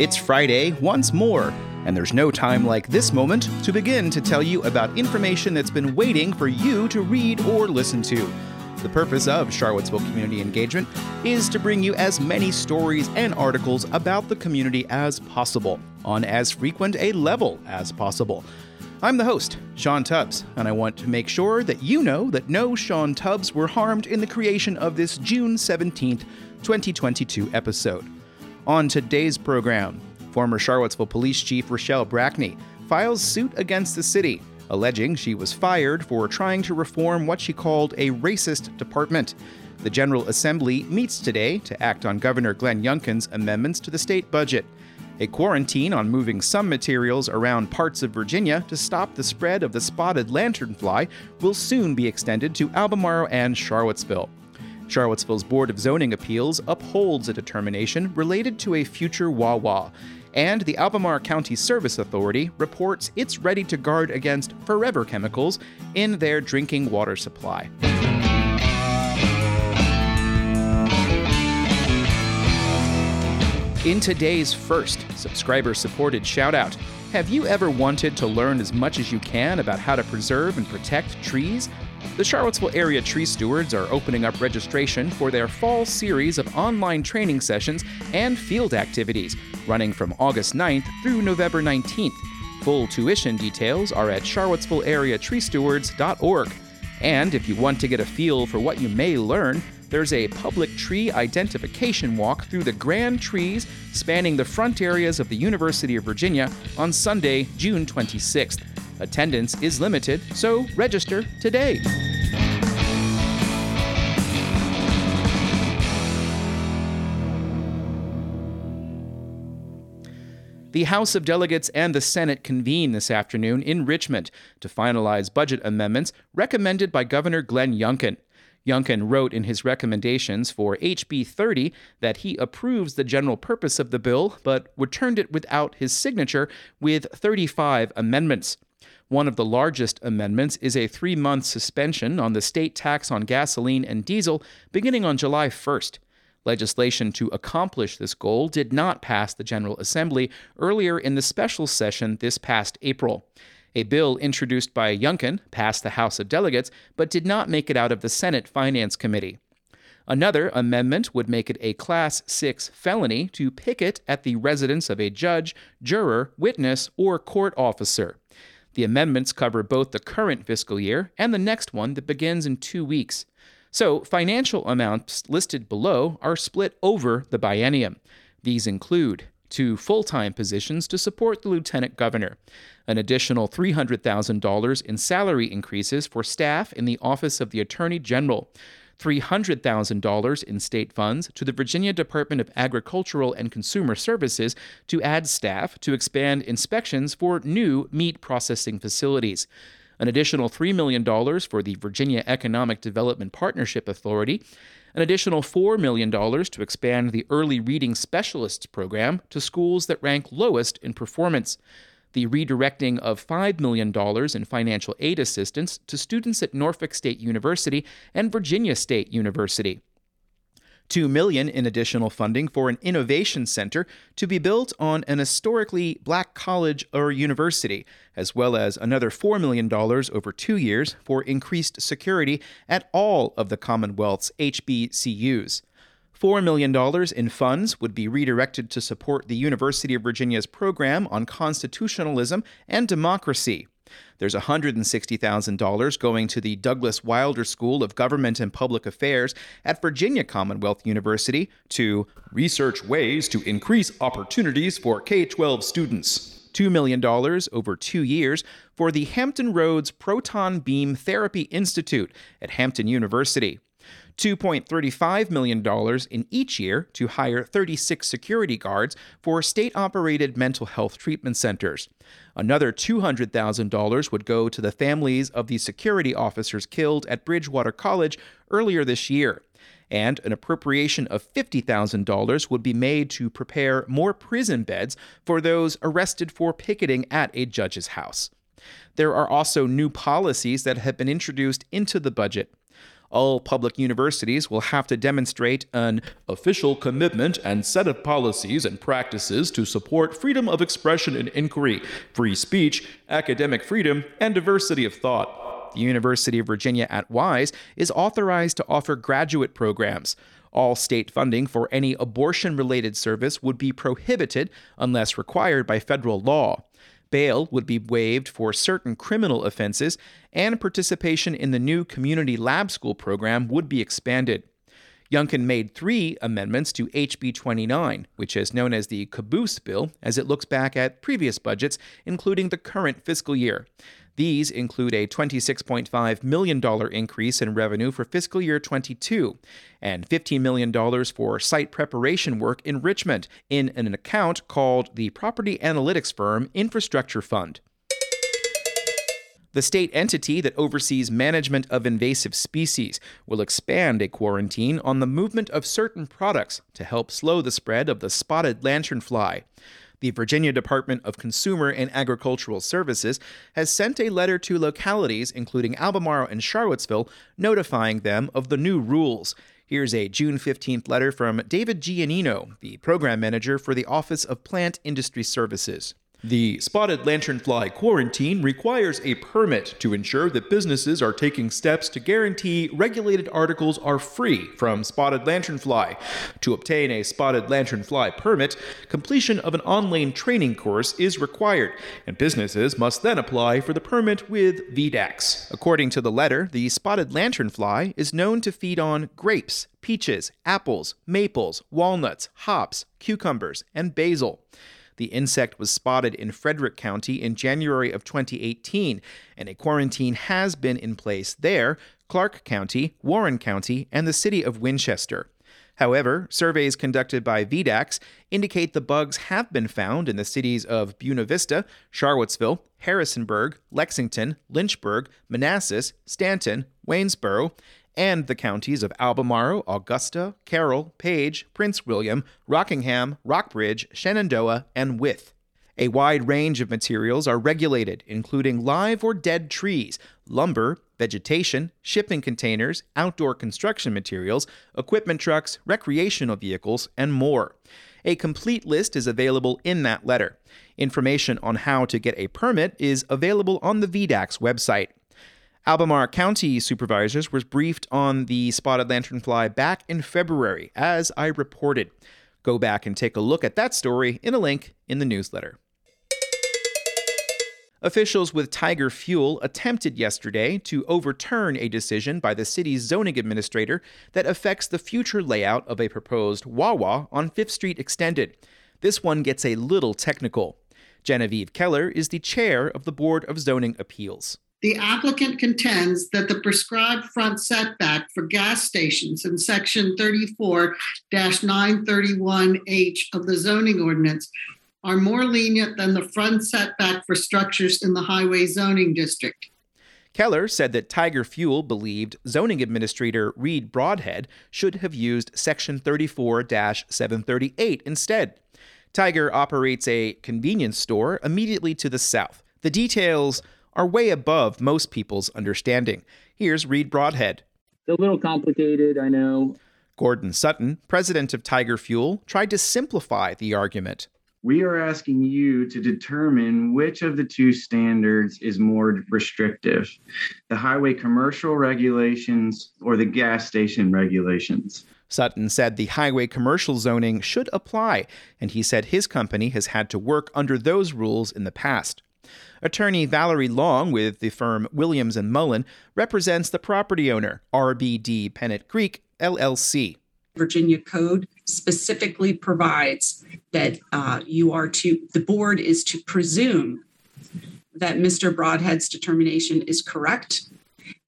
It's Friday once more, and there's no time like this moment to begin to tell you about information that's been waiting for you to read or listen to. The purpose of Charlottesville Community Engagement is to bring you as many stories and articles about the community as possible, on as frequent a level as possible. I'm the host, Sean Tubbs, and I want to make sure that you know that no Sean Tubbs were harmed in the creation of this June 17th, 2022 episode. On today's program, former Charlottesville Police Chief RaShall Brackney files suit against the city, alleging she was fired for trying to reform what she called a racist department. The General Assembly meets today to act on Governor Glenn Youngkin's amendments to the state budget. A quarantine on moving some materials around parts of Virginia to stop the spread of the spotted lanternfly will soon be extended to Albemarle and Charlottesville. Charlottesville's Board of Zoning Appeals upholds a determination related to a future Wawa, and the Albemarle County Service Authority reports it's ready to guard against forever chemicals in their drinking water supply. In today's first subscriber supported shoutout, have you ever wanted to learn as much as you can about how to preserve and protect trees? The Charlottesville Area Tree Stewards are opening up registration for their fall series of online training sessions and field activities, running from August 9th through November 19th. Full tuition details are at charlottesvilleareatreestewards.org. And if you want to get a feel for what you may learn, there's a public tree identification walk through the grand trees spanning the front areas of the University of Virginia on Sunday, June 26th. Attendance is limited, so register today. The House of Delegates and the Senate convene this afternoon in Richmond to finalize budget amendments recommended by Governor Glenn Youngkin. Youngkin wrote in his recommendations for HB 30 that he approves the general purpose of the bill, but returned it without his signature with 35 amendments. One of the largest amendments is a three month suspension on the state tax on gasoline and diesel beginning on July 1st. Legislation to accomplish this goal did not pass the General Assembly earlier in the special session this past April. A bill introduced by Youngkin passed the House of Delegates but did not make it out of the Senate Finance Committee. Another amendment would make it a Class 6 felony to picket at the residence of a judge, juror, witness, or court officer. The amendments cover both the current fiscal year and the next one that begins in two weeks. So, financial amounts listed below are split over the biennium. These include two full time positions to support the lieutenant governor, an additional $300,000 in salary increases for staff in the Office of the Attorney General, $300,000 in state funds to the Virginia Department of Agricultural and Consumer Services to add staff to expand inspections for new meat processing facilities, an additional $3 million for the Virginia Economic Development Partnership Authority, an additional $4 million to expand the Early Reading Specialists program to schools that rank lowest in performance, the redirecting of $5 million in financial aid assistance to students at Norfolk State University and Virginia State University. 2 million in additional funding for an innovation center to be built on an historically black college or university, as well as another $4 million over 2 years for increased security at all of the Commonwealth's HBCUs. $4 million in funds would be redirected to support the University of Virginia's program on constitutionalism and democracy. There's $160,000 going to the Douglas Wilder School of Government and Public Affairs at Virginia Commonwealth University to research ways to increase opportunities for K 12 students. $2 million over two years for the Hampton Roads Proton Beam Therapy Institute at Hampton University. $2.35 million in each year to hire 36 security guards for state operated mental health treatment centers. Another $200,000 would go to the families of the security officers killed at Bridgewater College earlier this year. And an appropriation of $50,000 would be made to prepare more prison beds for those arrested for picketing at a judge's house. There are also new policies that have been introduced into the budget All public universities will have to demonstrate an official commitment and set of policies and practices to support freedom of expression and inquiry, free speech, academic freedom, and diversity of thought. The University of Virginia at Wise is authorized to offer graduate programs. All state funding for any abortion related service would be prohibited unless required by federal law. Bail would be waived for certain criminal offenses, and participation in the new community lab school program would be expanded. Youngkin made three amendments to HB 29, which is known as the Caboose Bill, as it looks back at previous budgets, including the current fiscal year. These include a $26.5 million increase in revenue for fiscal year 22 and $15 million for site preparation work in Richmond in an account called the Property Analytics Firm Infrastructure Fund. The state entity that oversees management of invasive species will expand a quarantine on the movement of certain products to help slow the spread of the spotted lanternfly. The Virginia Department of Consumer and Agricultural Services has sent a letter to localities, including Albemarle and Charlottesville, notifying them of the new rules. Here's a June 15th letter from David Giannino, the program manager for the Office of Plant Industry Services. The spotted lanternfly quarantine requires a permit to ensure that businesses are taking steps to guarantee regulated articles are free from spotted lanternfly. To obtain a spotted lanternfly permit, completion of an online training course is required, and businesses must then apply for the permit with VDACS. According to the letter, the spotted lanternfly is known to feed on grapes, peaches, apples, maples, walnuts, hops, cucumbers, and basil. The insect was spotted in Frederick County in January of 2018, and a quarantine has been in place there, Clarke County, Warren County, and the city of Winchester. However, surveys conducted by VDACS indicate the bugs have been found in the cities of Buena Vista, Charlottesville, Harrisonburg, Lexington, Lynchburg, Manassas, Staunton, Waynesboro, and the counties of Albemarle, Augusta, Carroll, Page, Prince William, Rockingham, Rockbridge, Shenandoah, and Wythe. A wide range of materials are regulated, including live or dead trees, lumber, vegetation, shipping containers, outdoor construction materials, equipment trucks, recreational vehicles, and more. A complete list is available in that letter. Information on how to get a permit is available on the VDACS website. Albemarle County supervisors was briefed on the spotted lanternfly back in February, as I reported. Go back and take a look at that story in a link in the newsletter. Officials with Tiger Fuel attempted yesterday to overturn a decision by the city's zoning administrator that affects the future layout of a proposed Wawa on 5th Street Extended. This one gets a little technical. Genevieve Keller is the chair of the Board of Zoning Appeals. The applicant contends that the prescribed front setback for gas stations in section 34 931H of the zoning ordinance are more lenient than the front setback for structures in the highway zoning district. Keller said that Tiger Fuel believed zoning administrator Read Brodhead should have used section 34 738 instead. Tiger operates a convenience store immediately to the south. The details are way above most people's understanding. Here's Read Brodhead. It's a little complicated, I know. Gordon Sutton, president of Tiger Fuel, tried to simplify the argument. We are asking you to determine which of the two standards is more restrictive the highway commercial regulations or the gas station regulations. Sutton said the highway commercial zoning should apply, and he said his company has had to work under those rules in the past. Attorney Valerie Long with the firm Williams and Mullen represents the property owner, RBD Pennant Creek LLC. Virginia code specifically provides that uh, you are to, the board is to presume that Mr. Brodhead's determination is correct,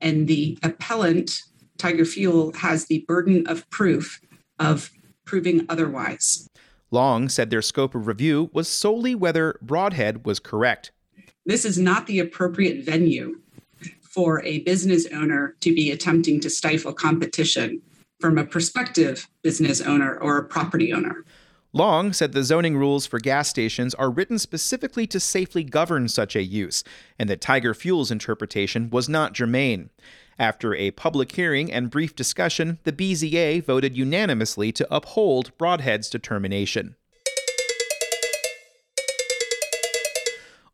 and the appellant, Tiger Fuel, has the burden of proof of proving otherwise. Long said their scope of review was solely whether Broadhead was correct. This is not the appropriate venue for a business owner to be attempting to stifle competition from a prospective business owner or a property owner. Long said the zoning rules for gas stations are written specifically to safely govern such a use, and that Tiger Fuel's interpretation was not germane. After a public hearing and brief discussion, the BZA voted unanimously to uphold Brodhead's determination.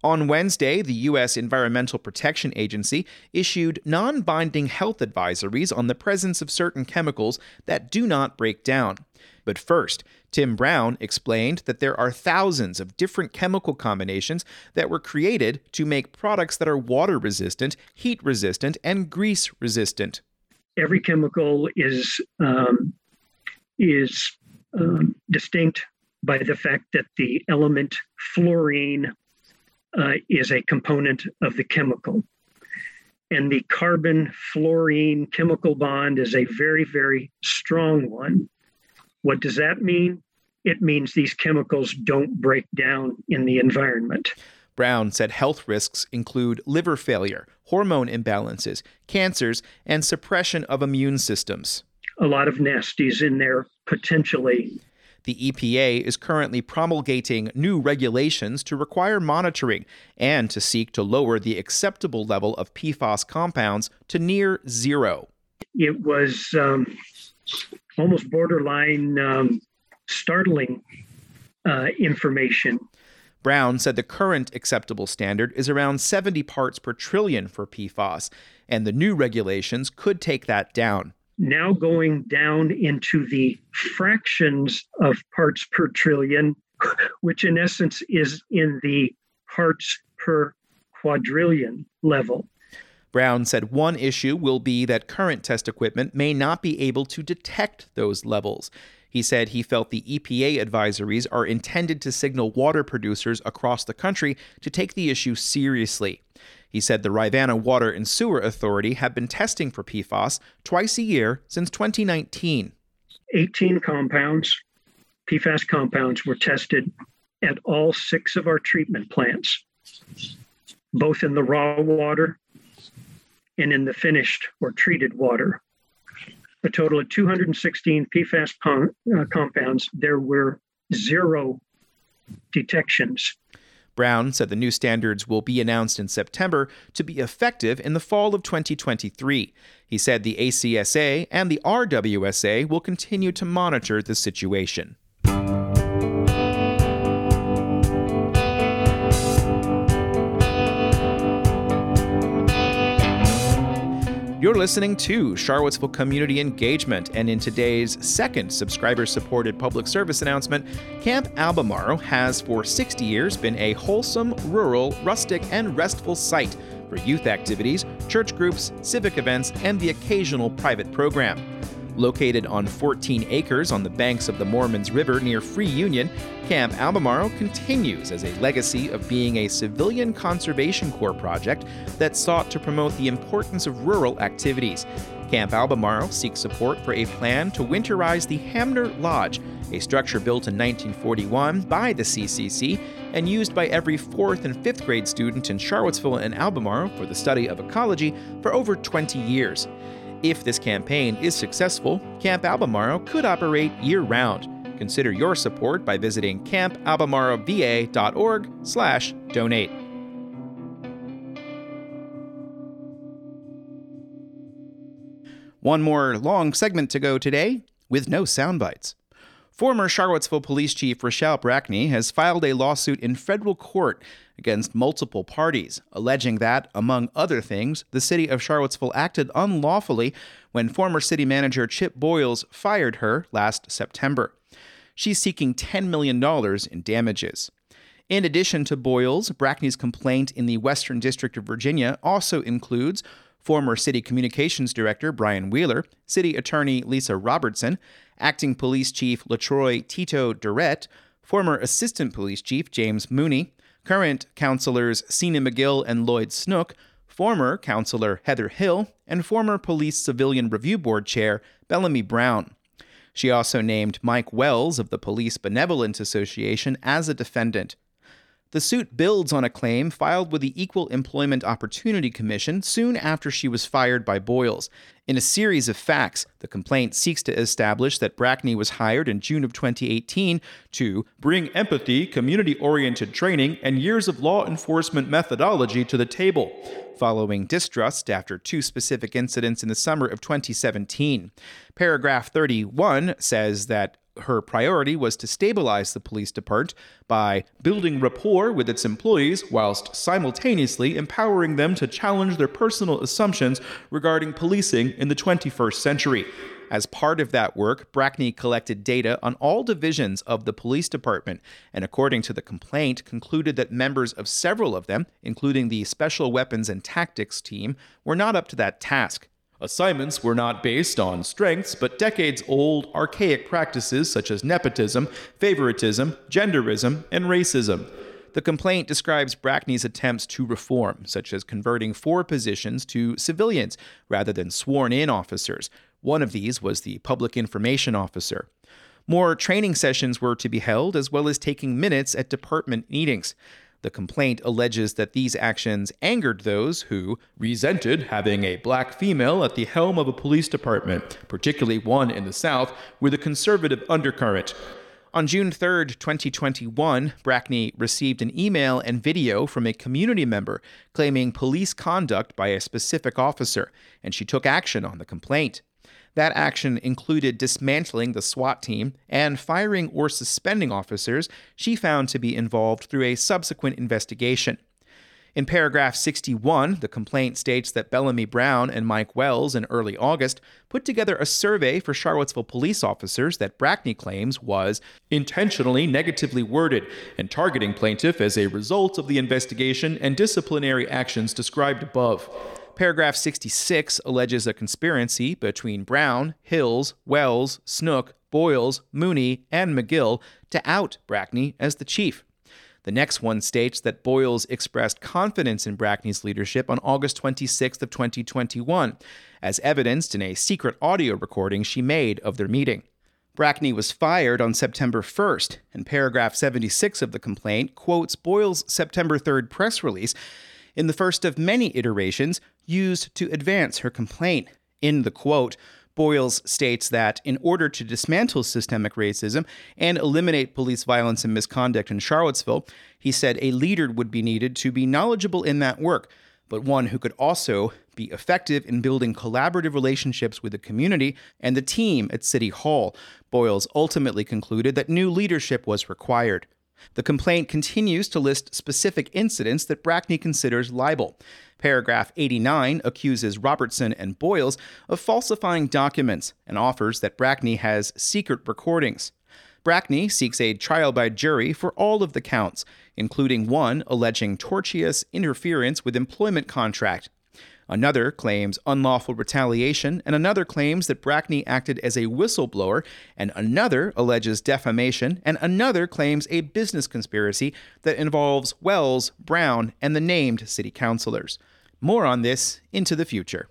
On Wednesday, the U.S. Environmental Protection Agency issued non binding health advisories on the presence of certain chemicals that do not break down. But first, Tim Brown explained that there are thousands of different chemical combinations that were created to make products that are water resistant, heat resistant, and grease resistant. Every chemical is um, is um, distinct by the fact that the element fluorine uh, is a component of the chemical. And the carbon fluorine chemical bond is a very, very strong one. What does that mean? It means these chemicals don't break down in the environment. Brown said health risks include liver failure, hormone imbalances, cancers, and suppression of immune systems. A lot of nasties in there potentially. The EPA is currently promulgating new regulations to require monitoring and to seek to lower the acceptable level of PFAS compounds to near zero. It was um, almost borderline um, startling uh, information. Brown said the current acceptable standard is around 70 parts per trillion for PFAS, and the new regulations could take that down now going down into the fractions of parts per trillion, which in essence is in the parts per quadrillion level. Brown said one issue will be that current test equipment may not be able to detect those levels. He said he felt the EPA advisories are intended to signal water producers across the country to take the issue seriously. He said the Rivanna Water and Sewer Authority have been testing for PFAS twice a year since 2019. 18 compounds, PFAS compounds, were tested at all six of our treatment plants, both in the raw water and in the finished or treated water. A total of 216 PFAS uh, compounds. There were zero detections Brown said the new standards will be announced in September to be effective in the fall of 2023. He said the ACSA and the RWSA will continue to monitor the situation. You're listening to Charlottesville Community Engagement, and in today's second subscriber supported public service announcement, Camp Albemarle has for 60 years been a wholesome, rural, rustic, and restful site for youth activities, church groups, civic events, and the occasional private program. Located on 14 acres on the banks of the Moormans River near Free Union, Camp Albemarle continues as a legacy of being a civilian conservation corps project that sought to promote the importance of rural activities. Camp Albemarle seeks support for a plan to winterize the Hamner Lodge, a structure built in 1941 by the CCC and used by every fourth and fifth grade student in Charlottesville and Albemarle for the study of ecology for over 20 years. If this campaign is successful, Camp Albemarle could operate year-round. Consider your support by visiting campalbemarleva.org/donate. One more long segment to go today with no sound bites. Former Charlottesville Police Chief RaShall Brackney has filed a lawsuit in federal court against multiple parties, alleging that, among other things, the city of Charlottesville acted unlawfully when former city manager Chip Boyles fired her last September. She's seeking $10 million in damages. In addition to Boyles, Brackney's complaint in the Western District of Virginia also includes former City Communications Director Brian Wheeler, City Attorney Lisa Robertson, Acting Police Chief Latroy Tito Durrett, former Assistant Police Chief James Mooney, current counselors Sena Magill and Lloyd Snook, former counselor Heather Hill, and former Police Civilian Review Board Chair Bellamy Brown. She also named Mike Wells of the Police Benevolent Association as a defendant. The suit builds on a claim filed with the Equal Employment Opportunity Commission soon after she was fired by Boyles. In a series of facts, the complaint seeks to establish that Brackney was hired in June of 2018 to bring empathy, community oriented training, and years of law enforcement methodology to the table, following distrust after two specific incidents in the summer of 2017. Paragraph 31 says that her priority was to stabilize the police department by building rapport with its employees whilst simultaneously empowering them to challenge their personal assumptions regarding policing in the 21st century. As part of that work, Brackney collected data on all divisions of the police department, and according to the complaint, concluded that members of several of them, including the Special Weapons and Tactics team, were not up to that task. Assignments were not based on strengths, but decades old, archaic practices such as nepotism, favoritism, genderism, and racism. The complaint describes Brackney's attempts to reform, such as converting four positions to civilians rather than sworn in officers. One of these was the public information officer. More training sessions were to be held, as well as taking minutes at department meetings. The complaint alleges that these actions angered those who resented having a black female at the helm of a police department, particularly one in the South with a conservative undercurrent. On June 3, 2021, Brackney received an email and video from a community member claiming police conduct by a specific officer, and she took action on the complaint. That action included dismantling the SWAT team and firing or suspending officers she found to be involved through a subsequent investigation. In paragraph 61, the complaint states that Bellamy Brown and Mike Wells in early August put together a survey for Charlottesville police officers that Brackney claims was intentionally negatively worded and targeting plaintiff as a result of the investigation and disciplinary actions described above. Paragraph 66 alleges a conspiracy between Brown, Hills, Wells, Snook, Boyles, Mooney, and Magill to out Brackney as the chief. The next one states that Boyles expressed confidence in Brackney's leadership on August 26th of 2021, as evidenced in a secret audio recording she made of their meeting. Brackney was fired on September 1st, and paragraph 76 of the complaint quotes Boyles' September 3rd press release in the first of many iterations used to advance her complaint. In the quote, Boyles states that in order to dismantle systemic racism and eliminate police violence and misconduct in Charlottesville, he said a leader would be needed to be knowledgeable in that work, but one who could also be effective in building collaborative relationships with the community and the team at City Hall. Boyles ultimately concluded that new leadership was required. The complaint continues to list specific incidents that Brackney considers libel. Paragraph 89 accuses Robertson and Boyles of falsifying documents and offers that Brackney has secret recordings. Brackney seeks a trial by jury for all of the counts, including one alleging tortious interference with employment contract Another claims unlawful retaliation, and another claims that Brackney acted as a whistleblower, and another alleges defamation, and another claims a business conspiracy that involves Wells, Brown, and the named city councilors. More on this into the future.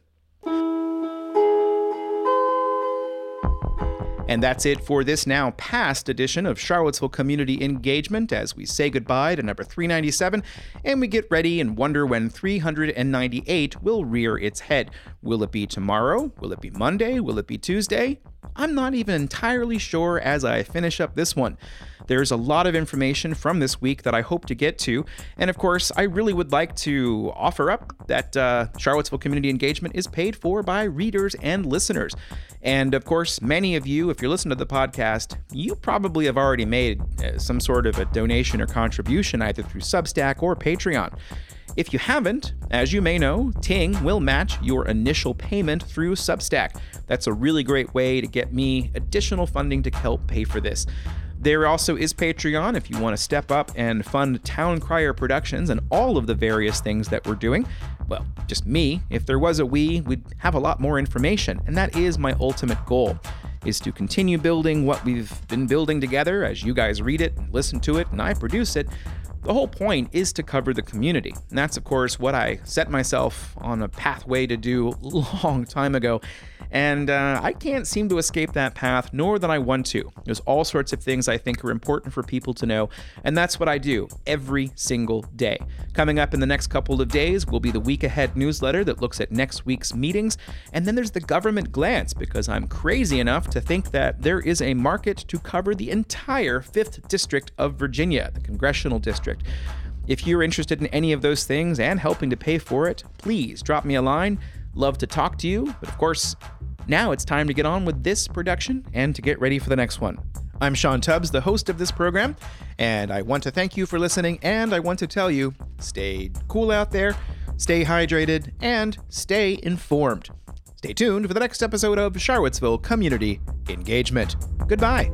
And that's it for this now past edition of Charlottesville Community Engagement as we say goodbye to number 397 and we get ready and wonder when 398 will rear its head. Will it be tomorrow? Will it be Monday? Will it be Tuesday? I'm not even entirely sure as I finish up this one. There's a lot of information from this week that I hope to get to. And of course, I really would like to offer up that uh, Charlottesville Community Engagement is paid for by readers and listeners. And of course, many of you, if you're listening to the podcast, you probably have already made uh, some sort of a donation or contribution either through Substack or Patreon. If you haven't, as you may know, Ting will match your initial payment through Substack. That's a really great way to get me additional funding to help pay for this. There also is Patreon if you want to step up and fund Town Crier Productions and all of the various things that we're doing. Well, just me. If there was a we, we'd have a lot more information, and that is my ultimate goal is to continue building what we've been building together as you guys read it and listen to it and I produce it. The whole point is to cover the community. And that's, of course, what I set myself on a pathway to do long time ago. And uh, I can't seem to escape that path, nor that I want to. There's all sorts of things I think are important for people to know, and that's what I do every single day. Coming up in the next couple of days will be the Week Ahead newsletter that looks at next week's meetings, and then there's the Government Glance, because I'm crazy enough to think that there is a market to cover the entire 5th District of Virginia, the Congressional District. If you're interested in any of those things and helping to pay for it, please drop me a line. Love to talk to you, but of course, now it's time to get on with this production and to get ready for the next one. I'm Sean Tubbs, the host of this program, and I want to thank you for listening. And I want to tell you stay cool out there, stay hydrated, and stay informed. Stay tuned for the next episode of Charlottesville Community Engagement. Goodbye.